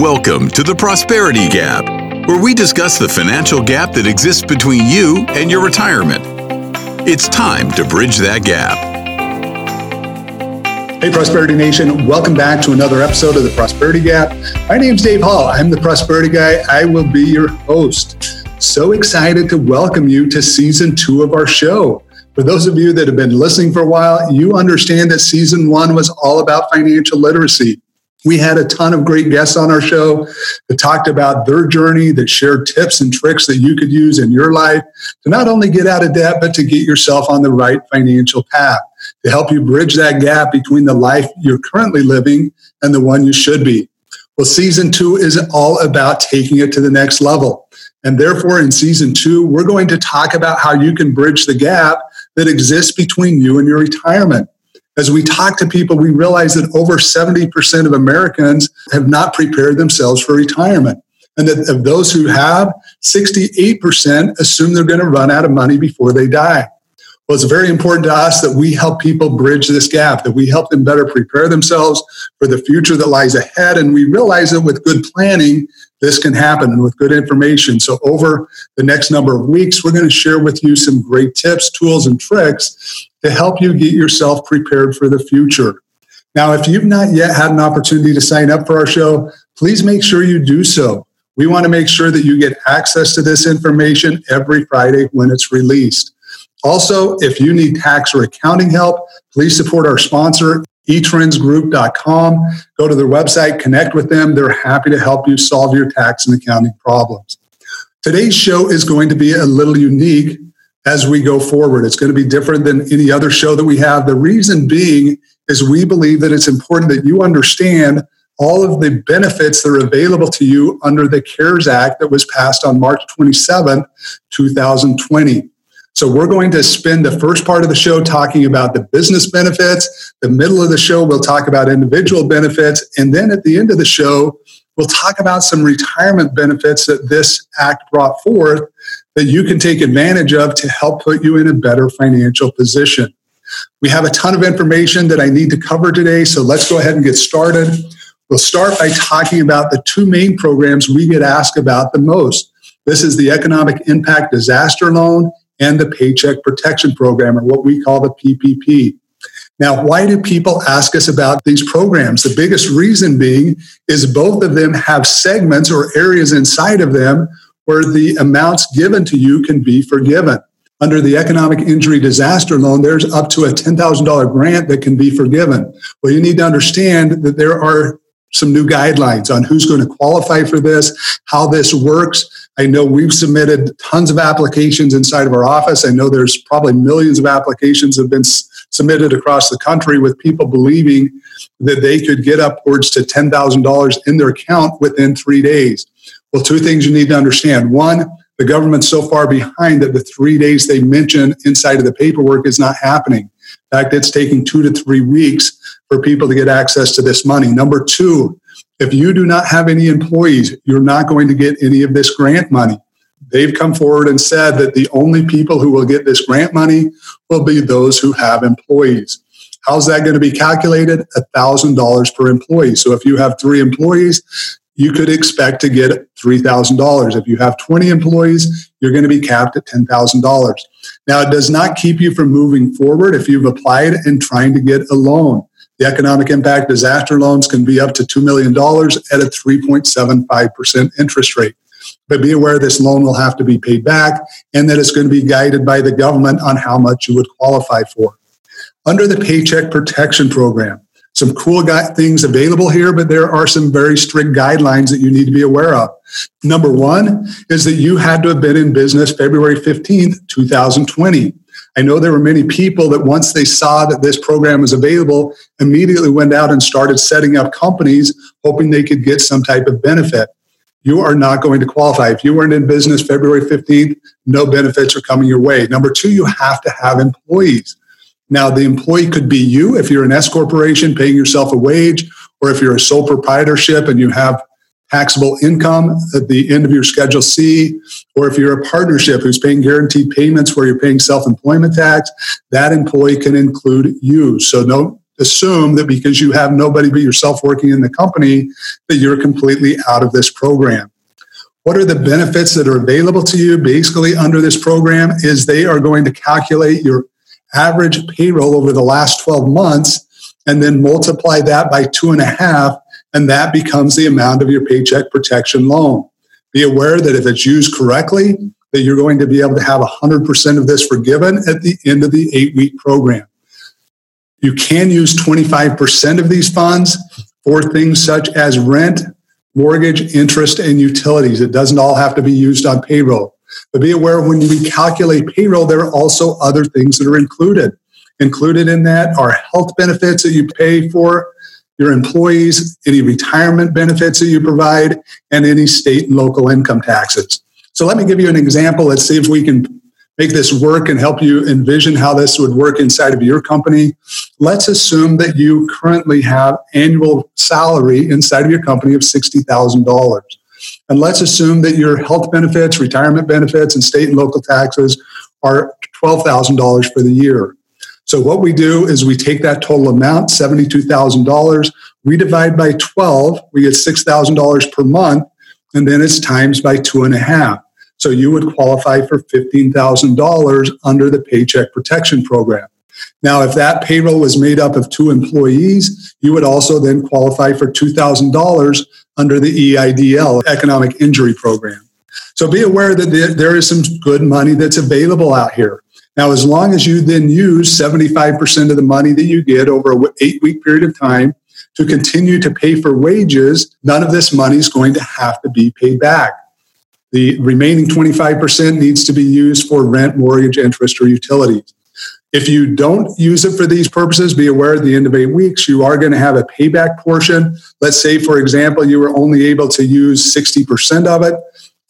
Welcome to the Prosperity Gap, where we discuss the financial gap that exists between you and your retirement. It's time to bridge that gap. Hey, Prosperity Nation, welcome back to another episode of the Prosperity Gap. My name's Dave Hall. I'm the Prosperity Guy. I will be your host. So excited to welcome you to season two of our show. For those of you that have been listening for a while, you understand that season one was all about financial literacy. We had a ton of great guests on our show that talked about their journey, that shared tips and tricks that you could use in your life to not only get out of debt, but to get yourself on the right financial path, to help you bridge that gap between the life you're currently living and the one you should be. Well, season two is all about taking it to the next level. And therefore, in season two, we're going to talk about how you can bridge the gap that exists between you and your retirement as we talk to people, we realize that over 70% of Americans have not prepared themselves for retirement. And that of those who have, 68% assume they're going to run out of money before they die. Well, it's very important to us that we help people bridge this gap, that we help them better prepare themselves for the future that lies ahead. And we realize that with good planning, this can happen and with good information. So, over the next number of weeks, we're going to share with you some great tips, tools, and tricks to help you get yourself prepared for the future. Now, if you've not yet had an opportunity to sign up for our show, please make sure you do so. We want to make sure that you get access to this information every Friday when it's released. Also, if you need tax or accounting help, please support our sponsor, etrendsgroup.com. Go to their website, connect with them. They're happy to help you solve your tax and accounting problems. Today's show is going to be a little unique as we go forward. It's going to be different than any other show that we have. The reason being is we believe that it's important that you understand all of the benefits that are available to you under the CARES Act that was passed on March 27, 2020. So we're going to spend the first part of the show talking about the business benefits. The middle of the show, we'll talk about individual benefits. And then at the end of the show, we'll talk about some retirement benefits that this act brought forth that you can take advantage of to help put you in a better financial position. We have a ton of information that I need to cover today. So let's go ahead and get started. We'll start by talking about the two main programs we get asked about the most. This is the Economic Impact Disaster Loan and the Paycheck Protection Program, or what we call the PPP. Now, why do people ask us about these programs? The biggest reason being is both of them have segments or areas inside of them where the amounts given to you can be forgiven. Under the economic injury disaster loan, there's up to a $10,000 grant that can be forgiven. Well, you need to understand that there are some new guidelines on who's going to qualify for this, how this works. I know we've submitted tons of applications inside of our office. I know there's probably millions of applications have been s- submitted across the country with people believing that they could get upwards to $10,000 in their account within three days. Well, two things you need to understand. One, the government's so far behind that the three days they mention inside of the paperwork is not happening. In fact, it's taking two to three weeks for people to get access to this money. Number two, if you do not have any employees, you're not going to get any of this grant money. They've come forward and said that the only people who will get this grant money will be those who have employees. How's that going to be calculated? $1,000 per employee. So if you have three employees, you could expect to get $3,000. If you have 20 employees, you're going to be capped at $10,000. Now, it does not keep you from moving forward if you've applied and trying to get a loan. The economic impact disaster loans can be up to $2 million at a 3.75% interest rate. But be aware this loan will have to be paid back and that it's going to be guided by the government on how much you would qualify for. Under the Paycheck Protection Program, some cool things available here, but there are some very strict guidelines that you need to be aware of. Number one is that you had to have been in business February 15th, 2020. I know there were many people that once they saw that this program was available, immediately went out and started setting up companies hoping they could get some type of benefit. You are not going to qualify. If you weren't in business February 15th, no benefits are coming your way. Number two, you have to have employees. Now, the employee could be you if you're an S corporation paying yourself a wage, or if you're a sole proprietorship and you have taxable income at the end of your Schedule C, or if you're a partnership who's paying guaranteed payments where you're paying self employment tax, that employee can include you. So don't assume that because you have nobody but yourself working in the company, that you're completely out of this program. What are the benefits that are available to you basically under this program is they are going to calculate your average payroll over the last 12 months and then multiply that by two and a half, and that becomes the amount of your paycheck protection loan. Be aware that if it's used correctly, that you're going to be able to have 100% of this forgiven at the end of the eight week program. You can use 25% of these funds for things such as rent, mortgage, interest, and utilities. It doesn't all have to be used on payroll. But be aware when we calculate payroll, there are also other things that are included. Included in that are health benefits that you pay for your employees, any retirement benefits that you provide, and any state and local income taxes. So let me give you an example. Let's see if we can make this work and help you envision how this would work inside of your company. Let's assume that you currently have annual salary inside of your company of $60,000. And let's assume that your health benefits, retirement benefits, and state and local taxes are $12,000 for the year. So what we do is we take that total amount, $72,000, we divide by 12, we get $6,000 per month, and then it's times by two and a half. So you would qualify for $15,000 under the Paycheck Protection Program. Now, if that payroll was made up of two employees, you would also then qualify for $2,000 under the EIDL, Economic Injury Program. So be aware that there is some good money that's available out here. Now, as long as you then use 75% of the money that you get over an eight week period of time to continue to pay for wages, none of this money is going to have to be paid back. The remaining 25% needs to be used for rent, mortgage, interest, or utilities. If you don't use it for these purposes, be aware at the end of eight weeks, you are going to have a payback portion. Let's say, for example, you were only able to use 60% of it,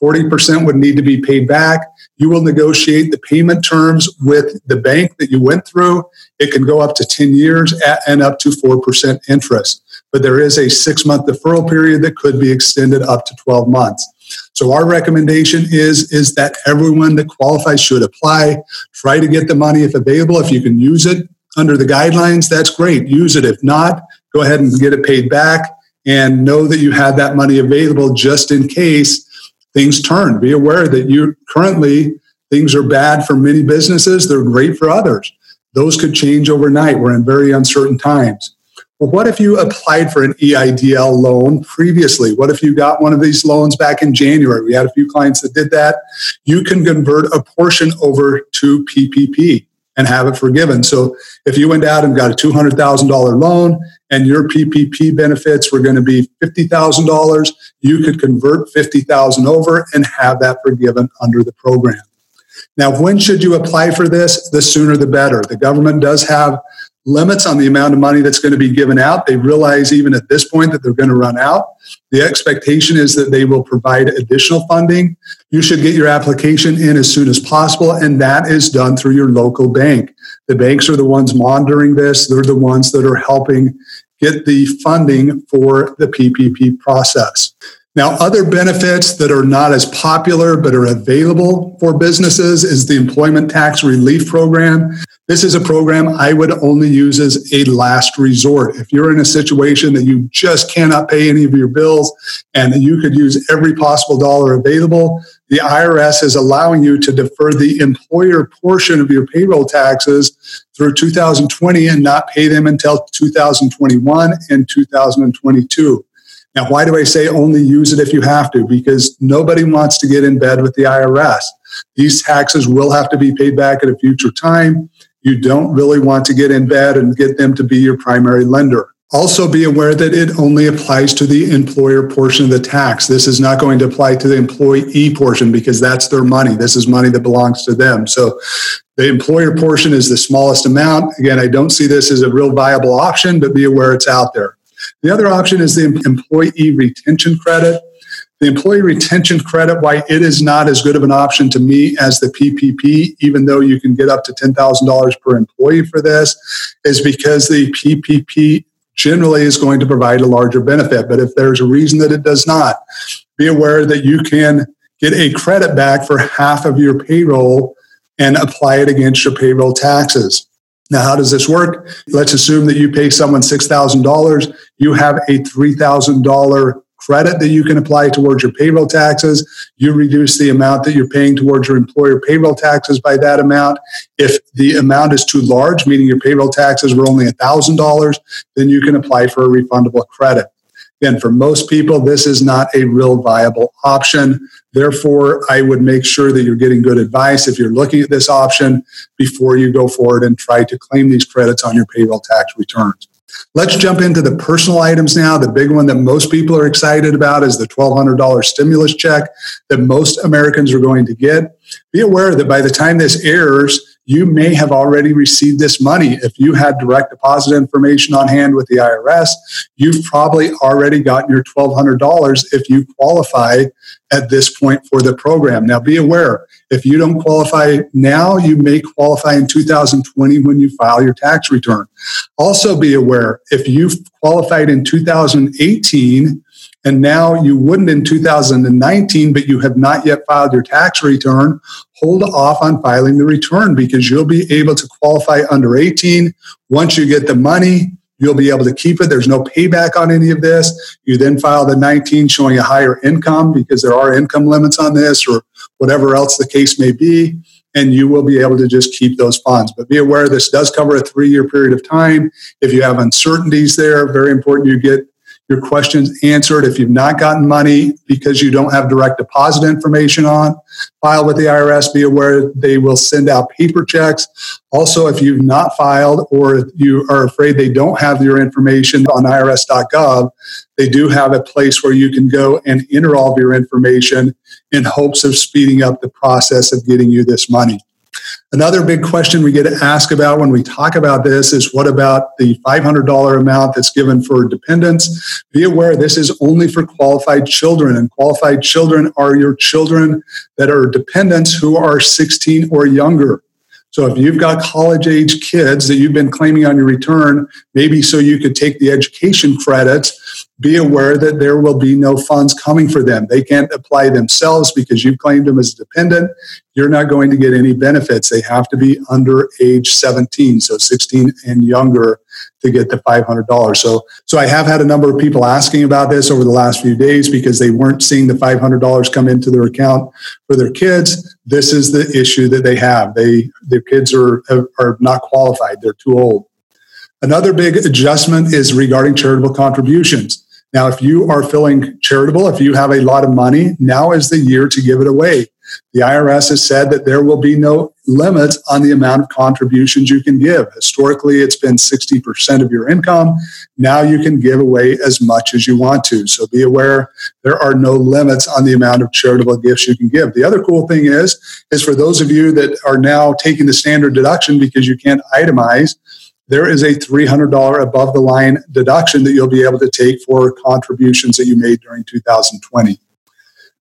40% would need to be paid back. You will negotiate the payment terms with the bank that you went through. It can go up to 10 years and up to 4% interest. But there is a six month deferral period that could be extended up to 12 months. So our recommendation is, is that everyone that qualifies should apply. Try to get the money if available. If you can use it under the guidelines, that's great. Use it. If not, go ahead and get it paid back and know that you have that money available just in case things turn. Be aware that you currently things are bad for many businesses, they're great for others. Those could change overnight. We're in very uncertain times. Well, what if you applied for an EIDL loan previously? What if you got one of these loans back in January? We had a few clients that did that. You can convert a portion over to PPP and have it forgiven. So if you went out and got a $200,000 loan and your PPP benefits were going to be $50,000, you could convert 50,000 over and have that forgiven under the program. Now, when should you apply for this? The sooner the better. The government does have limits on the amount of money that's going to be given out. They realize even at this point that they're going to run out. The expectation is that they will provide additional funding. You should get your application in as soon as possible, and that is done through your local bank. The banks are the ones monitoring this, they're the ones that are helping get the funding for the PPP process. Now, other benefits that are not as popular but are available for businesses is the Employment Tax Relief Program. This is a program I would only use as a last resort. If you're in a situation that you just cannot pay any of your bills and you could use every possible dollar available, the IRS is allowing you to defer the employer portion of your payroll taxes through 2020 and not pay them until 2021 and 2022. Now, why do I say only use it if you have to? Because nobody wants to get in bed with the IRS. These taxes will have to be paid back at a future time. You don't really want to get in bed and get them to be your primary lender. Also, be aware that it only applies to the employer portion of the tax. This is not going to apply to the employee portion because that's their money. This is money that belongs to them. So, the employer portion is the smallest amount. Again, I don't see this as a real viable option, but be aware it's out there. The other option is the employee retention credit. The employee retention credit, why it is not as good of an option to me as the PPP, even though you can get up to $10,000 per employee for this, is because the PPP generally is going to provide a larger benefit. But if there's a reason that it does not, be aware that you can get a credit back for half of your payroll and apply it against your payroll taxes. Now, how does this work? Let's assume that you pay someone $6,000. You have a $3,000 credit that you can apply towards your payroll taxes. You reduce the amount that you're paying towards your employer payroll taxes by that amount. If the amount is too large, meaning your payroll taxes were only $1,000, then you can apply for a refundable credit. Again, for most people, this is not a real viable option. Therefore, I would make sure that you're getting good advice if you're looking at this option before you go forward and try to claim these credits on your payroll tax returns. Let's jump into the personal items now. The big one that most people are excited about is the $1,200 stimulus check that most Americans are going to get. Be aware that by the time this airs, you may have already received this money. If you had direct deposit information on hand with the IRS, you've probably already gotten your $1,200 if you qualify at this point for the program. Now, be aware if you don't qualify now, you may qualify in 2020 when you file your tax return. Also, be aware if you've qualified in 2018, and now you wouldn't in 2019, but you have not yet filed your tax return, hold off on filing the return because you'll be able to qualify under 18. Once you get the money, you'll be able to keep it. There's no payback on any of this. You then file the 19 showing a higher income because there are income limits on this or whatever else the case may be. And you will be able to just keep those funds. But be aware this does cover a three year period of time. If you have uncertainties there, very important you get your questions answered. If you've not gotten money because you don't have direct deposit information on file with the IRS, be aware they will send out paper checks. Also, if you've not filed or you are afraid they don't have your information on irs.gov, they do have a place where you can go and enter all of your information in hopes of speeding up the process of getting you this money. Another big question we get asked about when we talk about this is what about the $500 amount that's given for dependents? Be aware this is only for qualified children, and qualified children are your children that are dependents who are 16 or younger. So if you've got college age kids that you've been claiming on your return, maybe so you could take the education credits, be aware that there will be no funds coming for them. They can't apply themselves because you've claimed them as a dependent. You're not going to get any benefits. They have to be under age 17, so 16 and younger to get the $500. So, so I have had a number of people asking about this over the last few days because they weren't seeing the $500 come into their account for their kids. This is the issue that they have. They, their kids are, are not qualified. They're too old. Another big adjustment is regarding charitable contributions. Now, if you are feeling charitable, if you have a lot of money, now is the year to give it away. The IRS has said that there will be no limits on the amount of contributions you can give. Historically, it's been 60% of your income. Now you can give away as much as you want to. So be aware there are no limits on the amount of charitable gifts you can give. The other cool thing is, is for those of you that are now taking the standard deduction because you can't itemize, there is a $300 above the line deduction that you'll be able to take for contributions that you made during 2020.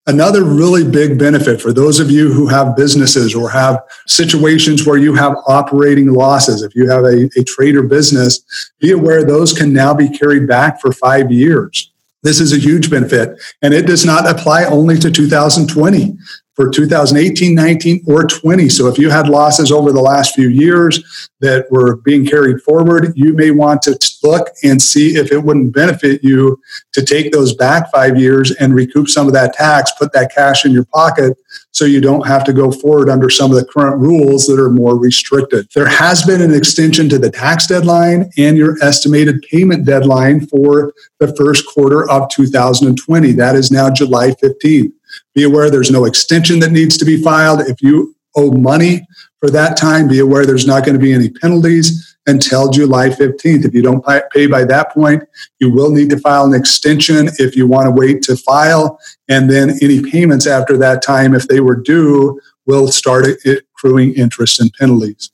Another really big benefit for those of you who have businesses or have situations where you have operating losses, if you have a, a trade or business, be aware those can now be carried back for five years. This is a huge benefit, and it does not apply only to 2020 for 2018, 19, or 20. So if you had losses over the last few years that were being carried forward, you may want to look and see if it wouldn't benefit you to take those back five years and recoup some of that tax, put that cash in your pocket so you don't have to go forward under some of the current rules that are more restricted. There has been an extension to the tax deadline and your estimated payment deadline for the first quarter of 2020. That is now July 15th. Be aware there's no extension that needs to be filed. If you owe money for that time, be aware there's not going to be any penalties until July 15th. If you don't pay by that point, you will need to file an extension if you want to wait to file. And then any payments after that time, if they were due, will start accruing interest and penalties.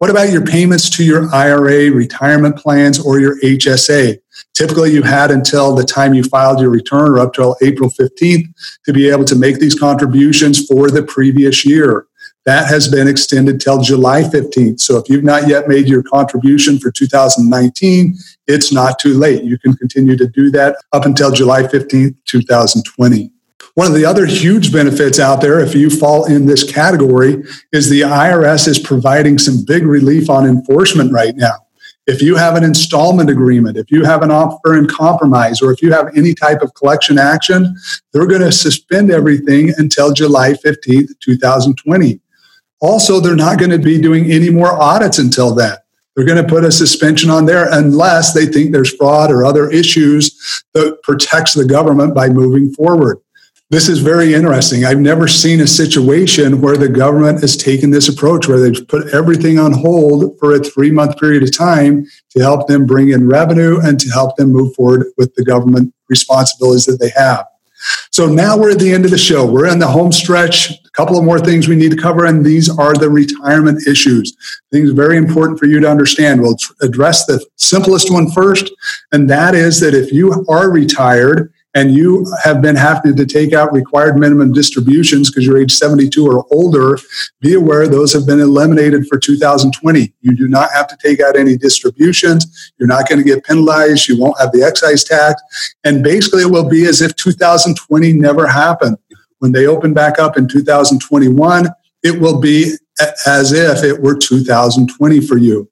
What about your payments to your IRA, retirement plans, or your HSA? Typically, you had until the time you filed your return or up till April 15th to be able to make these contributions for the previous year. That has been extended till July 15th. So if you've not yet made your contribution for 2019, it's not too late. You can continue to do that up until July 15th, 2020. One of the other huge benefits out there, if you fall in this category, is the IRS is providing some big relief on enforcement right now. If you have an installment agreement, if you have an offer in compromise, or if you have any type of collection action, they're going to suspend everything until July 15th, 2020. Also, they're not going to be doing any more audits until then. They're going to put a suspension on there unless they think there's fraud or other issues that protects the government by moving forward. This is very interesting. I've never seen a situation where the government has taken this approach where they've put everything on hold for a three month period of time to help them bring in revenue and to help them move forward with the government responsibilities that they have. So now we're at the end of the show. We're in the home stretch. A couple of more things we need to cover, and these are the retirement issues. Things very important for you to understand. We'll address the simplest one first, and that is that if you are retired and you have been having to take out required minimum distributions because you're age 72 or older, be aware those have been eliminated for 2020. You do not have to take out any distributions. You're not going to get penalized. You won't have the excise tax. And basically, it will be as if 2020 never happened. When they open back up in 2021, it will be as if it were 2020 for you.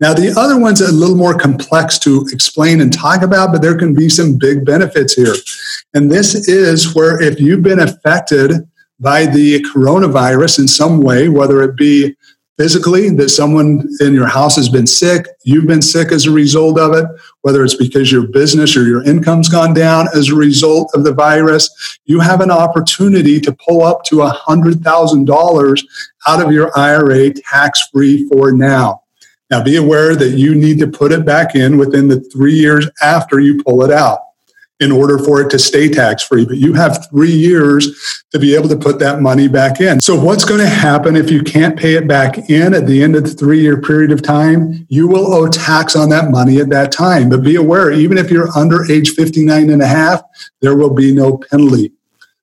Now, the other one's a little more complex to explain and talk about, but there can be some big benefits here. And this is where if you've been affected by the coronavirus in some way, whether it be physically that someone in your house has been sick, you've been sick as a result of it, whether it's because your business or your income's gone down as a result of the virus, you have an opportunity to pull up to $100,000 out of your IRA tax free for now. Now, be aware that you need to put it back in within the three years after you pull it out in order for it to stay tax free. But you have three years to be able to put that money back in. So, what's going to happen if you can't pay it back in at the end of the three year period of time? You will owe tax on that money at that time. But be aware, even if you're under age 59 and a half, there will be no penalty.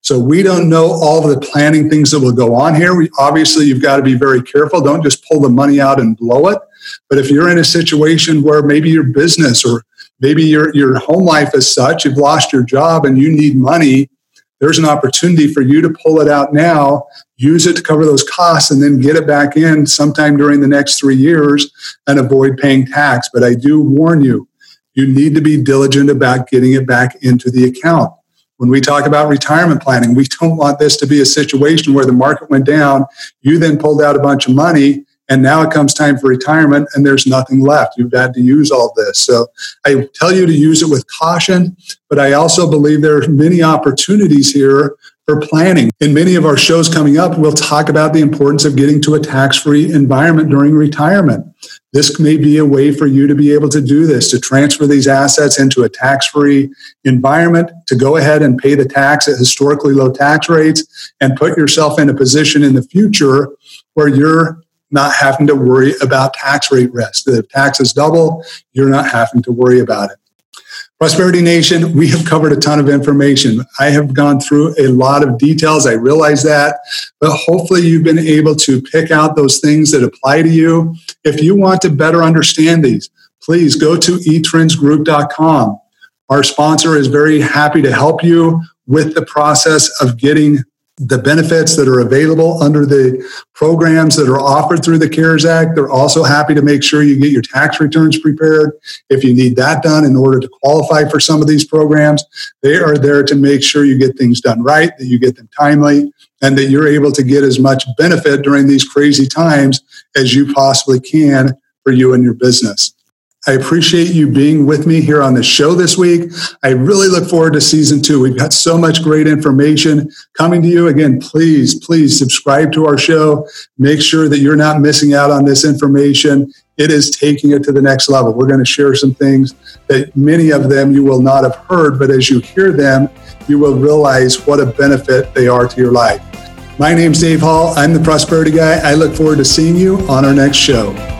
So we don't know all the planning things that will go on here. We, obviously, you've got to be very careful. Don't just pull the money out and blow it. But if you're in a situation where maybe your business or maybe your, your home life is such, you've lost your job and you need money, there's an opportunity for you to pull it out now, use it to cover those costs, and then get it back in sometime during the next three years and avoid paying tax. But I do warn you, you need to be diligent about getting it back into the account. When we talk about retirement planning, we don't want this to be a situation where the market went down, you then pulled out a bunch of money, and now it comes time for retirement and there's nothing left. You've had to use all this. So I tell you to use it with caution, but I also believe there are many opportunities here for planning. In many of our shows coming up, we'll talk about the importance of getting to a tax free environment during retirement. This may be a way for you to be able to do this, to transfer these assets into a tax free environment, to go ahead and pay the tax at historically low tax rates, and put yourself in a position in the future where you're not having to worry about tax rate risk. If taxes double, you're not having to worry about it. Prosperity Nation, we have covered a ton of information. I have gone through a lot of details. I realize that, but hopefully you've been able to pick out those things that apply to you. If you want to better understand these, please go to etrendsgroup.com. Our sponsor is very happy to help you with the process of getting the benefits that are available under the programs that are offered through the CARES Act. They're also happy to make sure you get your tax returns prepared. If you need that done in order to qualify for some of these programs, they are there to make sure you get things done right, that you get them timely, and that you're able to get as much benefit during these crazy times as you possibly can for you and your business. I appreciate you being with me here on the show this week. I really look forward to season two. We've got so much great information coming to you. Again, please, please subscribe to our show. Make sure that you're not missing out on this information. It is taking it to the next level. We're going to share some things that many of them you will not have heard, but as you hear them, you will realize what a benefit they are to your life. My name's Dave Hall. I'm the Prosperity Guy. I look forward to seeing you on our next show.